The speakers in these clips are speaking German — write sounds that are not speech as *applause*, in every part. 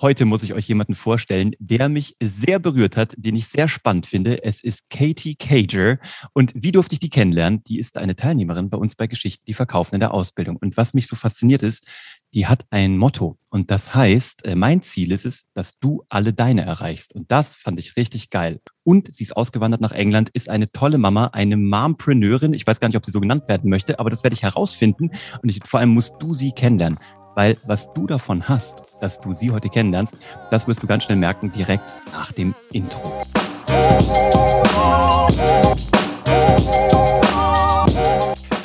Heute muss ich euch jemanden vorstellen, der mich sehr berührt hat, den ich sehr spannend finde. Es ist Katie Cager. Und wie durfte ich die kennenlernen? Die ist eine Teilnehmerin bei uns bei Geschichten, die verkaufen in der Ausbildung. Und was mich so fasziniert ist, die hat ein Motto. Und das heißt, äh, mein Ziel ist es, dass du alle deine erreichst. Und das fand ich richtig geil. Und sie ist ausgewandert nach England, ist eine tolle Mama, eine Mompreneurin. Ich weiß gar nicht, ob sie so genannt werden möchte, aber das werde ich herausfinden. Und ich, vor allem musst du sie kennenlernen. Weil was du davon hast, dass du sie heute kennenlernst, das wirst du ganz schnell merken, direkt nach dem Intro.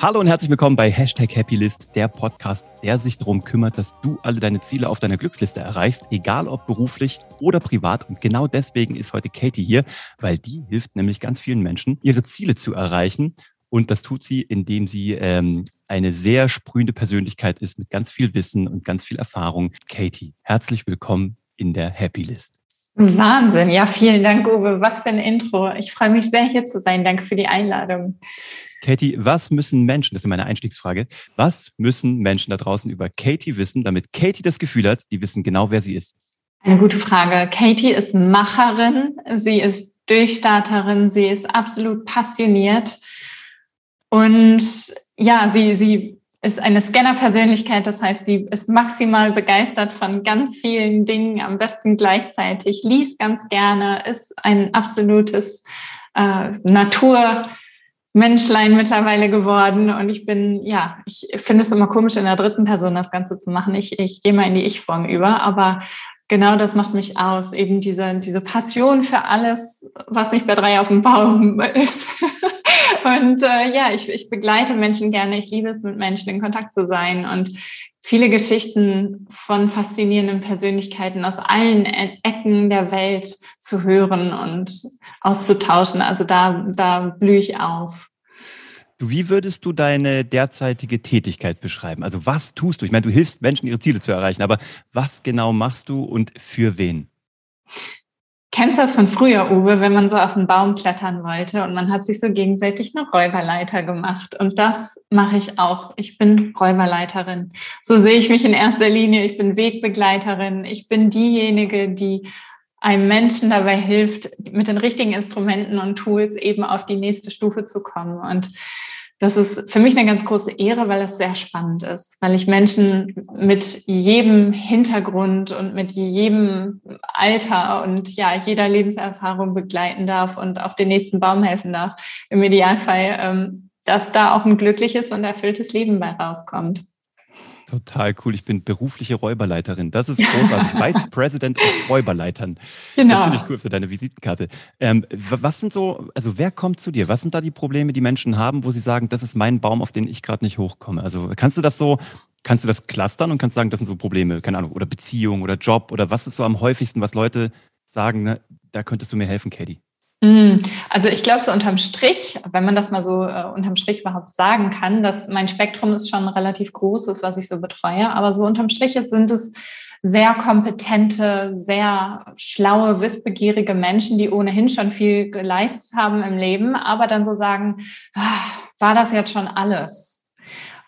Hallo und herzlich willkommen bei Hashtag Happylist, der Podcast, der sich darum kümmert, dass du alle deine Ziele auf deiner Glücksliste erreichst, egal ob beruflich oder privat. Und genau deswegen ist heute Katie hier, weil die hilft nämlich ganz vielen Menschen, ihre Ziele zu erreichen. Und das tut sie, indem sie ähm, eine sehr sprühende Persönlichkeit ist mit ganz viel Wissen und ganz viel Erfahrung. Katie, herzlich willkommen in der Happy List. Wahnsinn. Ja, vielen Dank, Uwe. Was für ein Intro. Ich freue mich sehr, hier zu sein. Danke für die Einladung. Katie, was müssen Menschen, das ist meine Einstiegsfrage, was müssen Menschen da draußen über Katie wissen, damit Katie das Gefühl hat, die wissen genau, wer sie ist? Eine gute Frage. Katie ist Macherin, sie ist Durchstarterin, sie ist absolut passioniert und ja, sie, sie ist eine Scanner-Persönlichkeit, das heißt, sie ist maximal begeistert von ganz vielen Dingen, am besten gleichzeitig, liest ganz gerne, ist ein absolutes äh, Naturmenschlein mittlerweile geworden. Und ich bin, ja, ich finde es immer komisch, in der dritten Person das Ganze zu machen. Ich, ich gehe mal in die Ich-Form über, aber genau das macht mich aus, eben diese, diese Passion für alles, was nicht bei drei auf dem Baum *laughs* ist. Und äh, ja, ich, ich begleite Menschen gerne. Ich liebe es, mit Menschen in Kontakt zu sein und viele Geschichten von faszinierenden Persönlichkeiten aus allen e-, Ecken der Welt zu hören und auszutauschen. Also da, da blühe ich auf. Wie würdest du deine derzeitige Tätigkeit beschreiben? Also was tust du? Ich meine, du hilfst Menschen, ihre Ziele zu erreichen, aber was genau machst du und für wen? Kennst du das von früher, Uwe, wenn man so auf einen Baum klettern wollte und man hat sich so gegenseitig eine Räuberleiter gemacht? Und das mache ich auch. Ich bin Räuberleiterin. So sehe ich mich in erster Linie. Ich bin Wegbegleiterin. Ich bin diejenige, die einem Menschen dabei hilft, mit den richtigen Instrumenten und Tools eben auf die nächste Stufe zu kommen. Und das ist für mich eine ganz große Ehre, weil es sehr spannend ist, weil ich Menschen mit jedem Hintergrund und mit jedem Alter und ja, jeder Lebenserfahrung begleiten darf und auf den nächsten Baum helfen darf. Im Idealfall, ähm, dass da auch ein glückliches und erfülltes Leben bei rauskommt. Total cool. Ich bin berufliche Räuberleiterin. Das ist *laughs* großartig. Vice President of Räuberleitern. Genau. Das finde ich cool für deine Visitenkarte. Ähm, was sind so, also wer kommt zu dir? Was sind da die Probleme, die Menschen haben, wo sie sagen, das ist mein Baum, auf den ich gerade nicht hochkomme? Also kannst du das so, kannst du das clustern und kannst sagen, das sind so Probleme, keine Ahnung, oder Beziehung oder Job oder was ist so am häufigsten, was Leute sagen, ne, da könntest du mir helfen, Katie? Mm, also ich glaube so unterm Strich, wenn man das mal so äh, unterm Strich überhaupt sagen kann, dass mein Spektrum ist schon relativ groß ist, was ich so betreue, aber so unterm Strich sind es sehr kompetente, sehr schlaue, wissbegierige Menschen, die ohnehin schon viel geleistet haben im Leben, aber dann so sagen, ah, war das jetzt schon alles?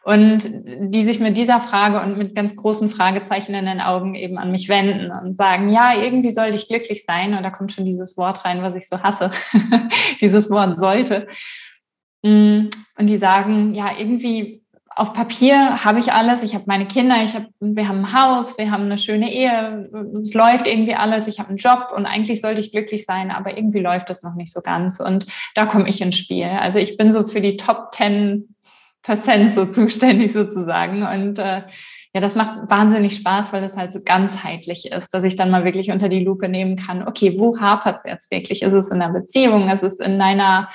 Und die sich mit dieser Frage und mit ganz großen Fragezeichen in den Augen eben an mich wenden und sagen, ja, irgendwie sollte ich glücklich sein. Und da kommt schon dieses Wort rein, was ich so hasse, *laughs* dieses Wort sollte. Mm, und die sagen, ja, irgendwie auf Papier habe ich alles, ich habe meine Kinder, ich hab, wir haben ein Haus, wir haben eine schöne Ehe, es läuft irgendwie alles, ich habe einen Job und eigentlich sollte ich glücklich sein, aber irgendwie läuft das noch nicht so ganz. Und da komme ich ins Spiel. Also ich bin so für die Top Ten Prozent so zuständig sozusagen. Und äh, ja, das macht wahnsinnig Spaß, weil es halt so ganzheitlich ist, dass ich dann mal wirklich unter die Lupe nehmen kann, okay, wo hapert es jetzt wirklich? Ist es in der Beziehung? Ist es in deiner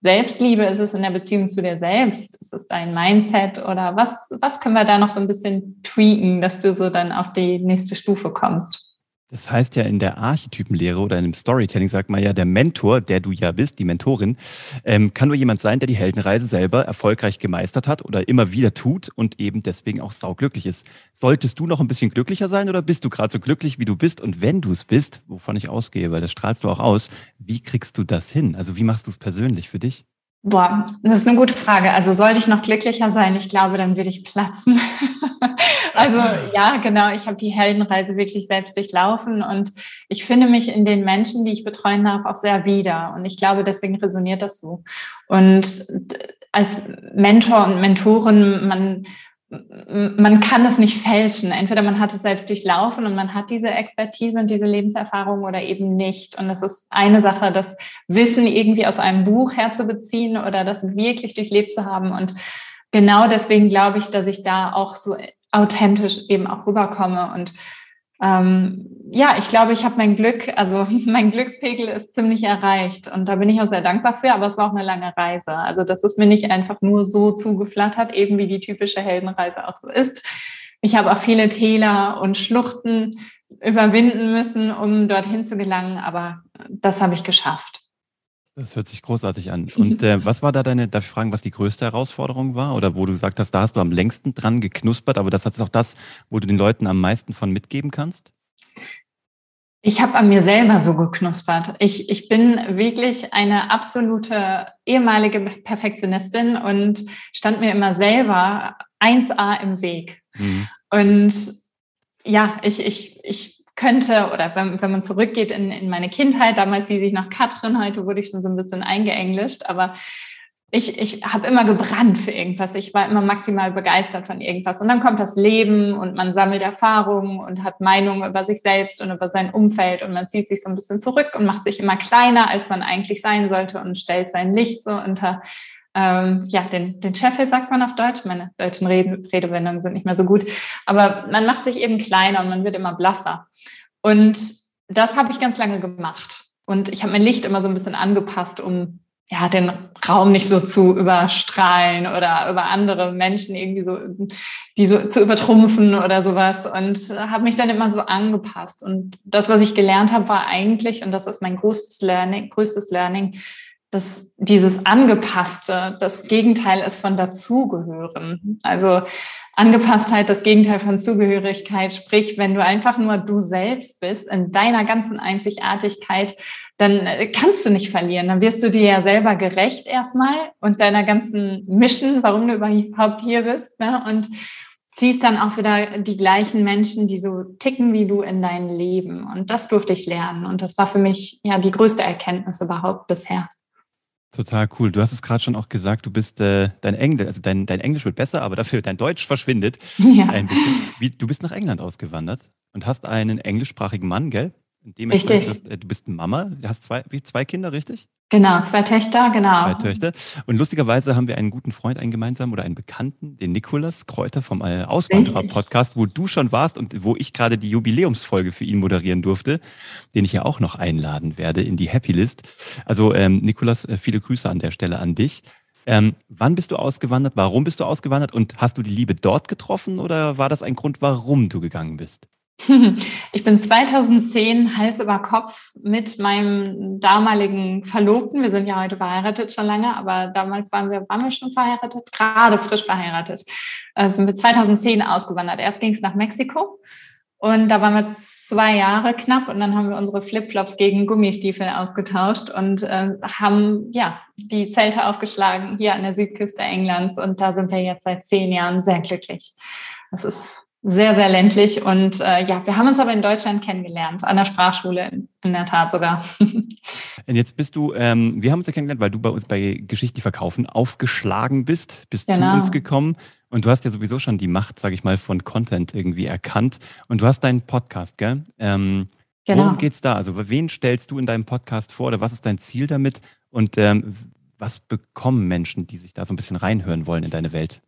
Selbstliebe? Ist es in der Beziehung zu dir selbst? Ist es dein Mindset? Oder was, was können wir da noch so ein bisschen tweaken, dass du so dann auf die nächste Stufe kommst? Das heißt ja in der Archetypenlehre oder in dem Storytelling sagt man ja, der Mentor, der du ja bist, die Mentorin, ähm, kann nur jemand sein, der die Heldenreise selber erfolgreich gemeistert hat oder immer wieder tut und eben deswegen auch sauglücklich ist. Solltest du noch ein bisschen glücklicher sein oder bist du gerade so glücklich, wie du bist? Und wenn du es bist, wovon ich ausgehe, weil das strahlst du auch aus, wie kriegst du das hin? Also wie machst du es persönlich für dich? Boah, das ist eine gute Frage. Also sollte ich noch glücklicher sein? Ich glaube, dann würde ich platzen. *laughs* Also ja, genau. Ich habe die Heldenreise wirklich selbst durchlaufen und ich finde mich in den Menschen, die ich betreuen darf, auch sehr wieder. Und ich glaube, deswegen resoniert das so. Und als Mentor und Mentorin, man man kann es nicht fälschen. Entweder man hat es selbst durchlaufen und man hat diese Expertise und diese Lebenserfahrung oder eben nicht. Und es ist eine Sache, das Wissen irgendwie aus einem Buch herzubeziehen oder das wirklich durchlebt zu haben. Und genau deswegen glaube ich, dass ich da auch so authentisch eben auch rüberkomme und ähm, ja, ich glaube, ich habe mein Glück, also *laughs* mein Glückspegel ist ziemlich erreicht und da bin ich auch sehr dankbar für, aber es war auch eine lange Reise. Also das ist mir nicht einfach nur so zugeflattert, eben wie die typische Heldenreise auch so ist. Ich habe auch viele Täler und Schluchten überwinden müssen, um dorthin zu gelangen, aber das habe ich geschafft. Das hört sich großartig an. *laughs* Und äh, was war da deine, darf ich fragen, was die größte Herausforderung war? Oder wo du gesagt hast, da hast du am längsten dran geknuspert, aber das ist auch das, wo du den Leuten am meisten von mitgeben kannst? Ich habe an mir selber so geknuspert. Ich, ich bin wirklich eine absolute ehemalige Perfektionistin und stand mir immer selber 1a im Weg. Mhm. Und ja, ich, ich, ich könnte, oder wenn, wenn man zurückgeht in, in meine Kindheit, damals hieß ich noch Katrin, heute wurde ich schon so ein bisschen eingeenglischt, aber ich, ich habe immer gebrannt für irgendwas. Ich war immer maximal begeistert von irgendwas. Und dann kommt das Leben und man sammelt Erfahrungen und hat Meinungen über sich selbst und über sein Umfeld und man zieht sich so ein bisschen zurück und macht sich immer kleiner, als man eigentlich sein sollte und stellt sein Licht so unter ähm, ja, den, den Scheffel sagt man auf Deutsch. Meine deutschen Rede, Redewendungen sind nicht mehr so gut. Aber man macht sich eben kleiner und man wird immer blasser. Und das habe ich ganz lange gemacht. Und ich habe mein Licht immer so ein bisschen angepasst, um ja, den Raum nicht so zu überstrahlen oder über andere Menschen irgendwie so, die so zu übertrumpfen oder sowas und habe mich dann immer so angepasst. Und das, was ich gelernt habe, war eigentlich, und das ist mein größtes Learning, größtes Learning, dass dieses Angepasste das Gegenteil ist von dazugehören. Also Angepasstheit das Gegenteil von Zugehörigkeit. Sprich, wenn du einfach nur du selbst bist in deiner ganzen Einzigartigkeit, dann äh, kannst du nicht verlieren. Dann wirst du dir ja selber gerecht erstmal und deiner ganzen Mission, warum du überhaupt hier bist. Ne? Und ziehst dann auch wieder die gleichen Menschen, die so ticken wie du in dein Leben. Und das durfte ich lernen. Und das war für mich ja die größte Erkenntnis überhaupt bisher. Total cool. Du hast es gerade schon auch gesagt, du bist äh, dein Englisch, also dein, dein Englisch wird besser, aber dafür dein Deutsch verschwindet. Ja. Ein bisschen. Wie, du bist nach England ausgewandert und hast einen englischsprachigen Mann, gell? Richtig. Äh, du bist Mama, du hast zwei, wie, zwei Kinder, richtig? Genau, zwei Töchter, genau. Zwei Töchter. Und lustigerweise haben wir einen guten Freund, einen gemeinsamen oder einen Bekannten, den Nikolas Kräuter vom äh, Auswanderer-Podcast, wo du schon warst und wo ich gerade die Jubiläumsfolge für ihn moderieren durfte, den ich ja auch noch einladen werde in die Happy List. Also ähm, Nikolas, äh, viele Grüße an der Stelle an dich. Ähm, wann bist du ausgewandert? Warum bist du ausgewandert? Und hast du die Liebe dort getroffen oder war das ein Grund, warum du gegangen bist? *laughs* Ich bin 2010 Hals über Kopf mit meinem damaligen Verlobten. Wir sind ja heute verheiratet schon lange, aber damals waren wir, waren wir schon verheiratet, gerade frisch verheiratet. Also sind wir 2010 ausgewandert. Erst ging es nach Mexiko und da waren wir zwei Jahre knapp und dann haben wir unsere Flipflops gegen Gummistiefel ausgetauscht und äh, haben ja die Zelte aufgeschlagen hier an der Südküste Englands und da sind wir jetzt seit zehn Jahren sehr glücklich. Das ist sehr, sehr ländlich. Und äh, ja, wir haben uns aber in Deutschland kennengelernt, an der Sprachschule in, der Tat sogar. *laughs* Und jetzt bist du, ähm, wir haben uns ja kennengelernt, weil du bei uns bei Geschichte verkaufen aufgeschlagen bist, bist genau. zu uns gekommen und du hast ja sowieso schon die Macht, sage ich mal, von Content irgendwie erkannt. Und du hast deinen Podcast, gell? Ähm, genau. Worum geht's da? Also wen stellst du in deinem Podcast vor oder was ist dein Ziel damit? Und ähm, was bekommen Menschen, die sich da so ein bisschen reinhören wollen in deine Welt?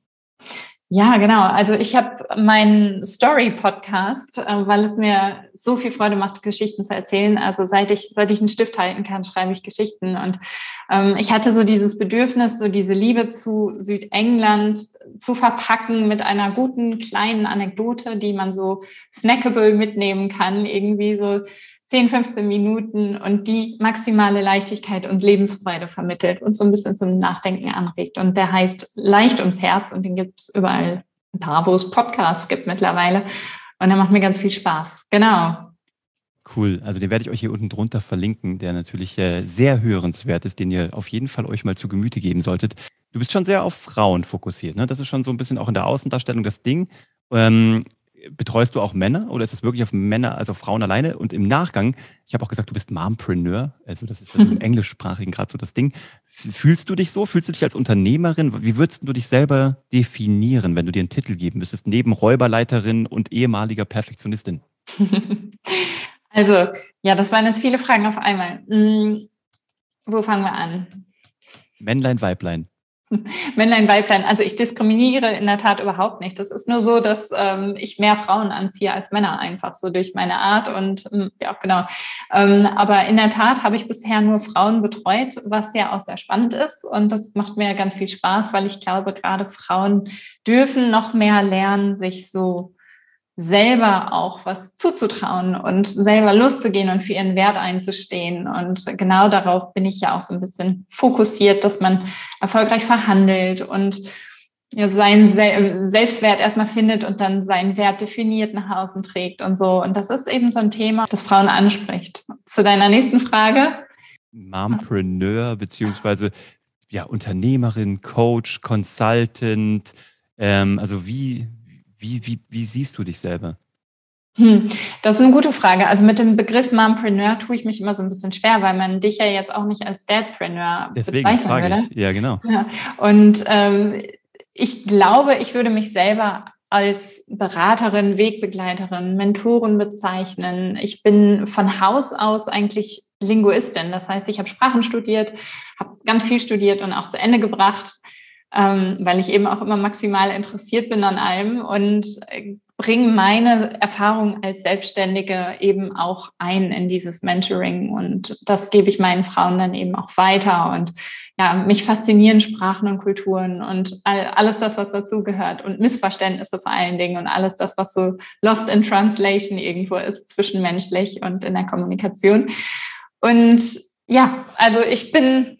Ja, genau. Also ich habe meinen Story-Podcast, äh, weil es mir so viel Freude macht, Geschichten zu erzählen. Also seit ich, seit ich einen Stift halten kann, schreibe ich Geschichten. Und ähm, ich hatte so dieses Bedürfnis, so diese Liebe zu Südengland zu verpacken mit einer guten kleinen Anekdote, die man so snackable mitnehmen kann. Irgendwie so 10, 15 Minuten und die maximale Leichtigkeit und Lebensfreude vermittelt und so ein bisschen zum Nachdenken anregt. Und der heißt Leicht ums Herz und den gibt es überall da, wo es Podcasts gibt mittlerweile. Und der macht mir ganz viel Spaß. Genau. Cool. Also den werde ich euch hier unten drunter verlinken, der natürlich äh, sehr hörenswert ist, den ihr auf jeden Fall euch mal zu Gemüte geben solltet. Du bist schon sehr auf Frauen fokussiert. Ne? Das ist schon so ein bisschen auch in der Außendarstellung das Ding. Ähm, betreust du auch Männer oder ist das wirklich auf Männer, also auf Frauen alleine? Und im Nachgang, ich habe auch gesagt, du bist Mompreneur, also das ist also im *laughs* englischsprachigen gerade so das Ding. Fühlst du dich so? Fühlst du dich als Unternehmerin? Wie würdest du dich selber definieren, wenn du dir einen Titel geben müsstest, neben Räuberleiterin und ehemaliger Perfektionistin? *laughs* Also, ja, das waren jetzt viele Fragen auf einmal. Hm, wo fangen wir an? Männlein, Weiblein. *laughs* Männlein, Weiblein. Also ich diskriminiere in der Tat überhaupt nicht. Das ist nur so, dass ähm, ich mehr Frauen anziehe als Männer einfach so durch meine Art und ähm, ja, genau. Ähm, aber in der Tat habe ich bisher nur Frauen betreut, was ja auch sehr spannend ist und das macht mir ganz viel Spaß, weil ich glaube, gerade Frauen dürfen noch mehr lernen, sich so selber auch was zuzutrauen und selber loszugehen und für ihren Wert einzustehen. Und genau darauf bin ich ja auch so ein bisschen fokussiert, dass man erfolgreich verhandelt und ja, seinen Selbstwert erstmal findet und dann seinen Wert definiert nach außen trägt und so. Und das ist eben so ein Thema, das Frauen anspricht. Zu deiner nächsten Frage. Mompreneur beziehungsweise ja, Unternehmerin, Coach, Consultant. Ähm, also wie, wie, wie, wie siehst du dich selber? Hm, das ist eine gute Frage. Also mit dem Begriff Mompreneur tue ich mich immer so ein bisschen schwer, weil man dich ja jetzt auch nicht als Dadpreneur Deswegen bezeichnen frage würde. Ich. Ja, genau. Ja. Und ähm, ich glaube, ich würde mich selber als Beraterin, Wegbegleiterin, Mentorin bezeichnen. Ich bin von Haus aus eigentlich Linguistin. Das heißt, ich habe Sprachen studiert, habe ganz viel studiert und auch zu Ende gebracht ähm, weil ich eben auch immer maximal interessiert bin an allem und äh, bringe meine Erfahrung als Selbstständige eben auch ein in dieses Mentoring und das gebe ich meinen Frauen dann eben auch weiter und ja, mich faszinieren Sprachen und Kulturen und all, alles das, was dazu gehört und Missverständnisse vor allen Dingen und alles das, was so lost in translation irgendwo ist zwischenmenschlich und in der Kommunikation. Und ja, also ich bin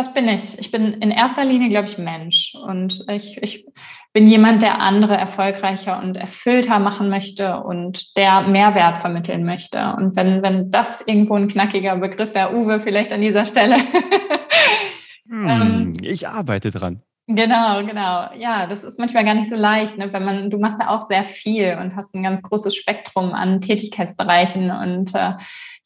was bin ich? Ich bin in erster Linie, glaube ich, Mensch. Und ich, ich bin jemand, der andere erfolgreicher und erfüllter machen möchte und der Mehrwert vermitteln möchte. Und wenn, wenn das irgendwo ein knackiger Begriff wäre, Uwe, vielleicht an dieser Stelle. *laughs* hm, ähm, ich arbeite dran. Genau, genau. Ja, das ist manchmal gar nicht so leicht, ne? wenn man, du machst ja auch sehr viel und hast ein ganz großes Spektrum an Tätigkeitsbereichen und äh,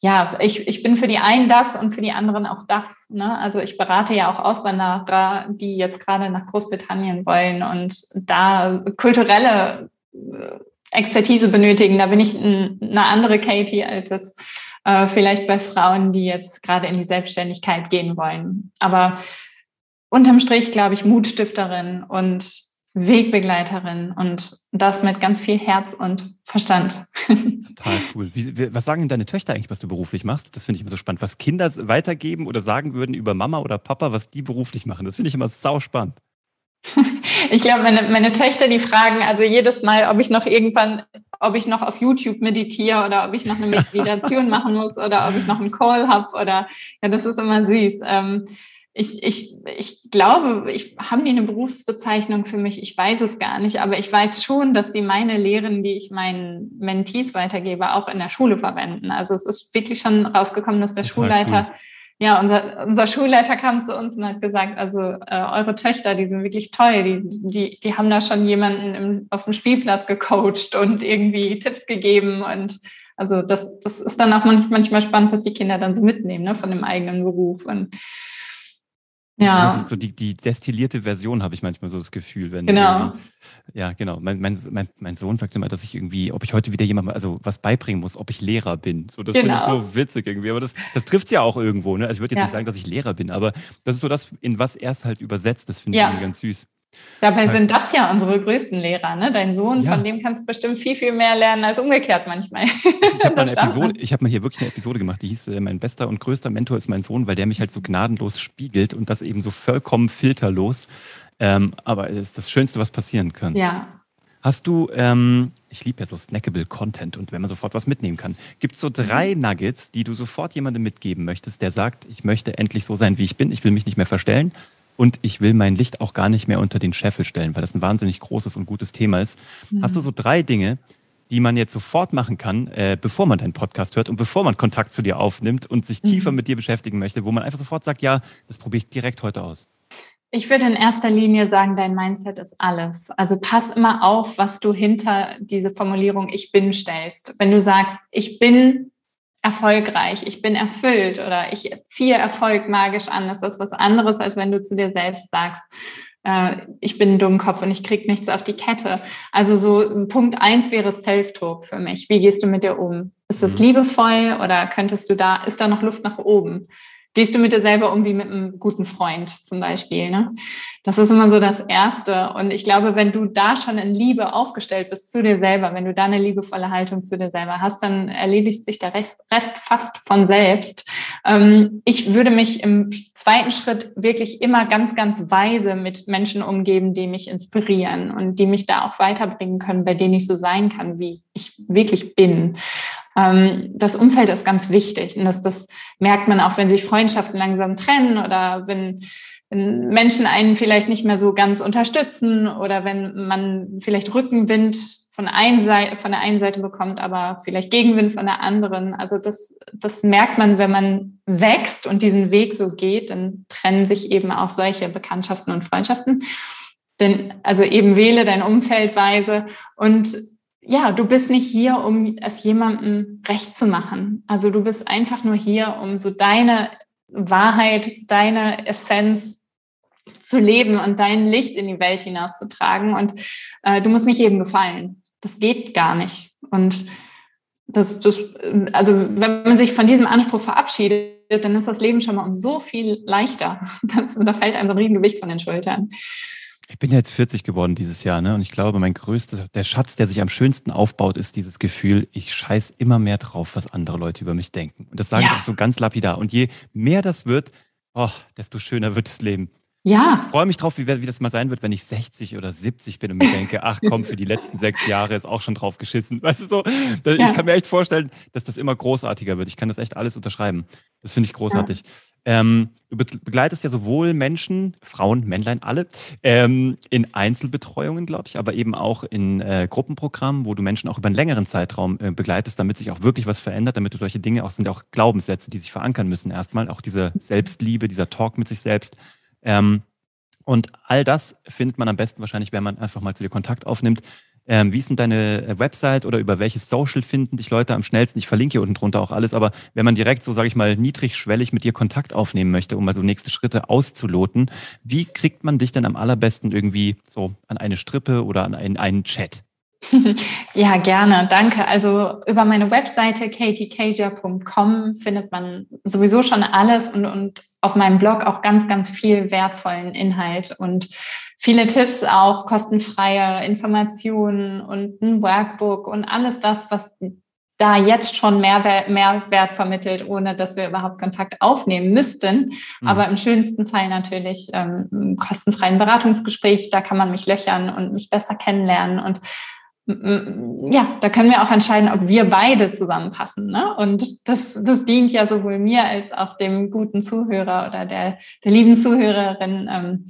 ja, ich, ich bin für die einen das und für die anderen auch das. Ne? Also ich berate ja auch Auswanderer, die jetzt gerade nach Großbritannien wollen und da kulturelle äh, Expertise benötigen. Da bin ich eine andere Katie als es äh, vielleicht bei Frauen, die jetzt gerade in die Selbstständigkeit gehen wollen. Aber unterm Strich, glaube ich, Mutstifterin und Wegbegleiterin und das mit ganz viel Herz und Verstand. *laughs* Total cool. Wie, was sagen denn deine Töchter eigentlich, was du beruflich machst? Das finde ich immer so spannend. Was Kinder weitergeben oder sagen würden über Mama oder Papa, was die beruflich machen. Das finde ich immer sau spannend. *laughs* Ich glaube, meine, meine Töchter, die fragen also jedes Mal, ob ich noch irgendwann, ob ich noch auf YouTube meditiere oder ob ich noch eine *laughs* Meditation machen muss oder ob ich noch einen Call habe oder ja, das ist immer süß. Ähm, ich, ich, ich glaube, ich haben die eine Berufsbezeichnung für mich, ich weiß es gar nicht, aber ich weiß schon, dass sie meine Lehren, die ich meinen Mentees weitergebe, auch in der Schule verwenden. Also es ist wirklich schon rausgekommen, dass der Total Schulleiter, cool. ja, unser, unser Schulleiter kam zu uns und hat gesagt, also äh, eure Töchter, die sind wirklich toll, die, die, die haben da schon jemanden im, auf dem Spielplatz gecoacht und irgendwie Tipps gegeben und also das, das ist dann auch manchmal spannend, was die Kinder dann so mitnehmen ne, von dem eigenen Beruf und ja. So die, die destillierte Version habe ich manchmal so das Gefühl, wenn genau. ja genau. Mein, mein, mein, mein Sohn sagt immer, dass ich irgendwie, ob ich heute wieder jemandem also was beibringen muss, ob ich Lehrer bin. So das genau. finde ich so witzig irgendwie. Aber das, das trifft es ja auch irgendwo. Ne? Also ich würde jetzt ja. nicht sagen, dass ich Lehrer bin, aber das ist so das, in was er es halt übersetzt. Das finde ich irgendwie ganz süß. Dabei sind das ja unsere größten Lehrer. Ne? Dein Sohn, ja. von dem kannst du bestimmt viel, viel mehr lernen als umgekehrt manchmal. Ich habe *laughs* mal, hab mal hier wirklich eine Episode gemacht, die hieß, äh, mein bester und größter Mentor ist mein Sohn, weil der mich halt so gnadenlos spiegelt und das eben so vollkommen filterlos. Ähm, aber es ist das Schönste, was passieren kann. Ja. Hast du, ähm, ich liebe ja so snackable Content und wenn man sofort was mitnehmen kann, gibt es so drei mhm. Nuggets, die du sofort jemandem mitgeben möchtest, der sagt, ich möchte endlich so sein, wie ich bin, ich will mich nicht mehr verstellen und ich will mein Licht auch gar nicht mehr unter den Scheffel stellen, weil das ein wahnsinnig großes und gutes Thema ist. Mhm. Hast du so drei Dinge, die man jetzt sofort machen kann, äh, bevor man deinen Podcast hört und bevor man Kontakt zu dir aufnimmt und sich mhm. tiefer mit dir beschäftigen möchte, wo man einfach sofort sagt, ja, das probiere ich direkt heute aus? Ich würde in erster Linie sagen, dein Mindset ist alles. Also pass immer auf, was du hinter diese Formulierung Ich bin stellst. Wenn du sagst, ich bin erfolgreich, ich bin erfüllt oder ich ziehe Erfolg magisch an, ist das was anderes, als wenn du zu dir selbst sagst, äh, ich bin ein Dummkopf und ich krieg nichts auf die Kette. Also so Punkt eins wäre Self-Talk für mich. Wie gehst du mit dir um? Ist das mhm. liebevoll oder könntest du da, ist da noch Luft nach oben? Gehst du mit dir selber um wie mit einem guten Freund zum Beispiel? Ne? Das ist immer so das Erste. Und ich glaube, wenn du da schon in Liebe aufgestellt bist zu dir selber, wenn du da eine liebevolle Haltung zu dir selber hast, dann erledigt sich der Rest, Rest fast von selbst. Ähm, ich würde mich im zweiten Schritt wirklich immer ganz, ganz weise mit Menschen umgeben, die mich inspirieren und die mich da auch weiterbringen können, bei denen ich so sein kann, wie ich wirklich bin. Ähm, das Umfeld ist ganz wichtig und das, das merkt man auch, wenn sich Freundschaften langsam trennen oder wenn, wenn Menschen einen vielleicht nicht mehr so ganz unterstützen oder wenn man vielleicht Rückenwind von, Seite, von der einen Seite bekommt, aber vielleicht Gegenwind von der anderen. Also das, das merkt man, wenn man wächst und diesen Weg so geht, dann trennen sich eben auch solche Bekanntschaften und Freundschaften. Denn, also eben wähle dein Umfeld weise und ja, du bist nicht hier, um es jemandem recht zu machen. Also du bist einfach nur hier, um so deine Wahrheit, deine Essenz zu leben und dein Licht in die Welt hinauszutragen. Und äh, du musst nicht jedem gefallen. Das geht gar nicht. Und das, das, also wenn man sich von diesem Anspruch verabschiedet, dann ist das Leben schon mal um so viel leichter. *laughs* Das, da fällt einem ein Riesengewicht von den Schultern. Ich bin jetzt 40 geworden dieses Jahr, ne? Und ich glaube, mein größter, der Schatz, der sich am schönsten aufbaut, ist dieses Gefühl, ich scheiß immer mehr drauf, was andere Leute über mich denken. Und das sage ja. ich auch so ganz lapidar. Und je mehr das wird, oh, desto schöner wird das Leben. Ja. Ich freue mich drauf, wie, wie das mal sein wird, wenn ich 60 oder 70 bin und mir denke, ach komm, für die letzten sechs Jahre ist auch schon drauf geschissen. Weißt du so? Ich ja. kann mir echt vorstellen, dass das immer großartiger wird. Ich kann das echt alles unterschreiben. Das finde ich großartig. Ja. Ähm, du begleitest ja sowohl Menschen, Frauen, Männlein, alle, ähm, in Einzelbetreuungen, glaube ich, aber eben auch in äh, Gruppenprogrammen, wo du Menschen auch über einen längeren Zeitraum äh, begleitest, damit sich auch wirklich was verändert, damit du solche Dinge auch sind ja auch Glaubenssätze, die sich verankern müssen erstmal, auch diese Selbstliebe, dieser Talk mit sich selbst. Ähm, und all das findet man am besten wahrscheinlich, wenn man einfach mal zu dir Kontakt aufnimmt. Ähm, wie ist denn deine äh, Website oder über welches Social finden dich Leute am schnellsten? Ich verlinke hier unten drunter auch alles, aber wenn man direkt so, sage ich mal, niedrigschwellig mit dir Kontakt aufnehmen möchte, um mal so nächste Schritte auszuloten, wie kriegt man dich denn am allerbesten irgendwie so an eine Strippe oder an einen, einen Chat? *laughs* Ja, gerne, danke. Also über meine Webseite katiecager.com findet man sowieso schon alles und, und auf meinem Blog auch ganz, ganz viel wertvollen Inhalt und viele Tipps auch, kostenfreie Informationen und ein Workbook und alles das, was da jetzt schon Mehrwert, Mehrwert vermittelt, ohne dass wir überhaupt Kontakt aufnehmen müssten. Mhm. Aber im schönsten Fall natürlich ähm, kostenfreien Beratungsgespräch, da kann man mich löchern und mich besser kennenlernen und ja, da können wir auch entscheiden, ob wir beide zusammenpassen. Ne? Und das, das dient ja sowohl mir als auch dem guten Zuhörer oder der, der lieben Zuhörerin. Ähm,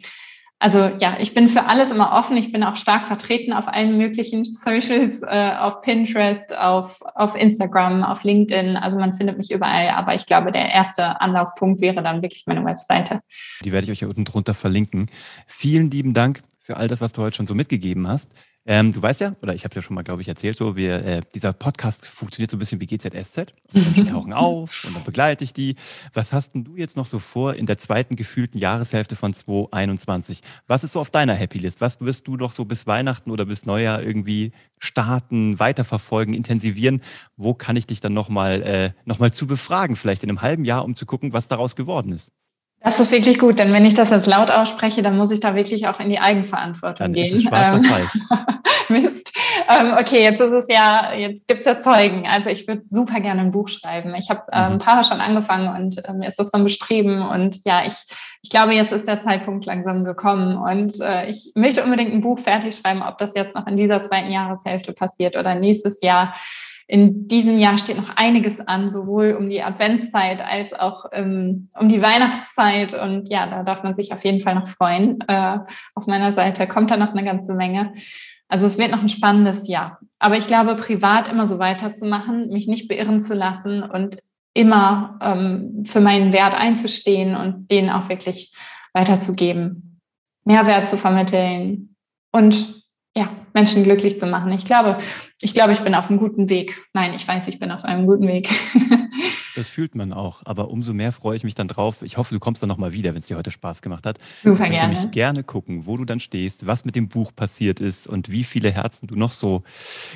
also ja, ich bin für alles immer offen. Ich bin auch stark vertreten auf allen möglichen Socials, äh, auf Pinterest, auf, auf Instagram, auf LinkedIn. Also man findet mich überall. Aber ich glaube, der erste Anlaufpunkt wäre dann wirklich meine Webseite. Die werde ich euch hier unten drunter verlinken. Vielen lieben Dank für all das, was du heute schon so mitgegeben hast. Ähm, du weißt ja, oder ich habe es ja schon mal, glaube ich, erzählt, so wir, äh, dieser Podcast funktioniert so ein bisschen wie GZSZ. Die *laughs* tauchen auf und dann begleite ich die. Was hast denn du jetzt noch so vor in der zweiten gefühlten Jahreshälfte von 2021? Was ist so auf deiner Happy List? Was wirst du noch so bis Weihnachten oder bis Neujahr irgendwie starten, weiterverfolgen, intensivieren? Wo kann ich dich dann nochmal äh, noch zu befragen, vielleicht in einem halben Jahr, um zu gucken, was daraus geworden ist? Das ist wirklich gut, denn wenn ich das jetzt laut ausspreche, dann muss ich da wirklich auch in die Eigenverantwortung dann gehen. Ist es schwarz ähm, *laughs* Mist. Ähm, okay, jetzt ist es ja, jetzt gibt es ja Zeugen. Also ich würde super gerne ein Buch schreiben. Ich habe ähm, mhm. ein paar schon angefangen und äh, mir ist das so ein Bestreben. Und ja, ich, ich glaube, jetzt ist der Zeitpunkt langsam gekommen. Und äh, ich möchte unbedingt ein Buch fertig schreiben, ob das jetzt noch in dieser zweiten Jahreshälfte passiert oder nächstes Jahr in diesem Jahr steht noch einiges an, sowohl um die Adventszeit als auch ähm, um die Weihnachtszeit. Und ja, da darf man sich auf jeden Fall noch freuen. Äh, auf meiner Seite kommt da noch eine ganze Menge. Also es wird noch ein spannendes Jahr. Aber ich glaube, privat immer so weiterzumachen, mich nicht beirren zu lassen und immer ähm, für meinen Wert einzustehen und den auch wirklich weiterzugeben. Mehrwert zu vermitteln und ja, Menschen glücklich zu machen. Ich glaube, ich glaube, ich bin auf einem guten Weg. Nein, ich weiß, ich bin auf einem guten Weg. *laughs* Das fühlt man auch. Aber umso mehr freue ich mich dann drauf. Ich hoffe, du kommst dann nochmal wieder, wenn es dir heute Spaß gemacht hat. Super gerne. Ich gerne gucken, wo du dann stehst, was mit dem Buch passiert ist und wie viele Herzen du noch so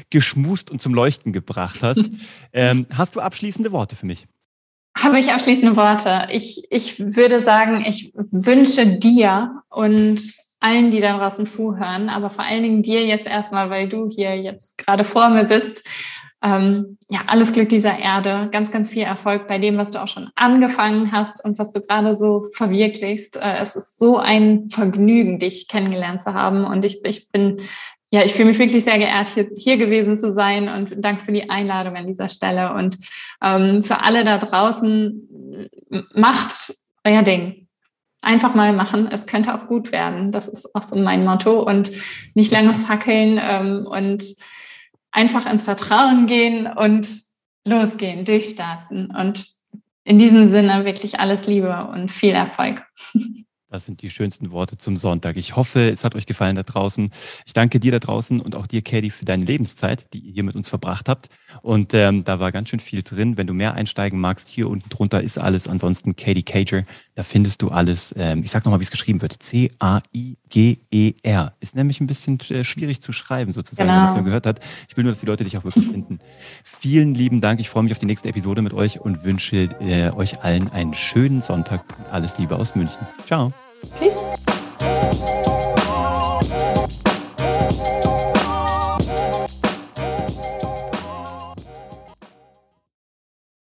geschmust und zum Leuchten gebracht hast. *laughs* ähm, hast du abschließende Worte für mich? Habe ich abschließende Worte? Ich, ich würde sagen, ich wünsche dir und allen, die da draußen zuhören, aber vor allen Dingen dir jetzt erstmal, weil du hier jetzt gerade vor mir bist. Ähm, ja, alles Glück dieser Erde, ganz, ganz viel Erfolg bei dem, was du auch schon angefangen hast und was du gerade so verwirklichst. Äh, es ist so ein Vergnügen, dich kennengelernt zu haben und ich, ich bin ja, ich fühle mich wirklich sehr geehrt, hier, hier gewesen zu sein und danke für die Einladung an dieser Stelle. Und ähm, für alle da draußen, macht euer Ding einfach mal machen. Es könnte auch gut werden. Das ist auch so mein Motto. Und nicht lange fackeln ähm, und einfach ins Vertrauen gehen und losgehen, durchstarten. Und in diesem Sinne wirklich alles Liebe und viel Erfolg. Das sind die schönsten Worte zum Sonntag. Ich hoffe, es hat euch gefallen da draußen. Ich danke dir da draußen und auch dir, Katie, für deine Lebenszeit, die ihr hier mit uns verbracht habt. Und ähm, da war ganz schön viel drin. Wenn du mehr einsteigen magst, hier unten drunter ist alles. Ansonsten Katie Cager, da findest du alles. Ähm, ich sag nochmal, wie es geschrieben wird. C-A-I-G-E-R. Ist nämlich ein bisschen äh, schwierig zu schreiben, sozusagen, genau. wenn man es nur gehört hat. Ich will nur, dass die Leute dich auch wirklich finden. Vielen lieben Dank. Ich freue mich auf die nächste Episode mit euch und wünsche äh, euch allen einen schönen Sonntag und alles Liebe aus München. Ciao. Tschüss.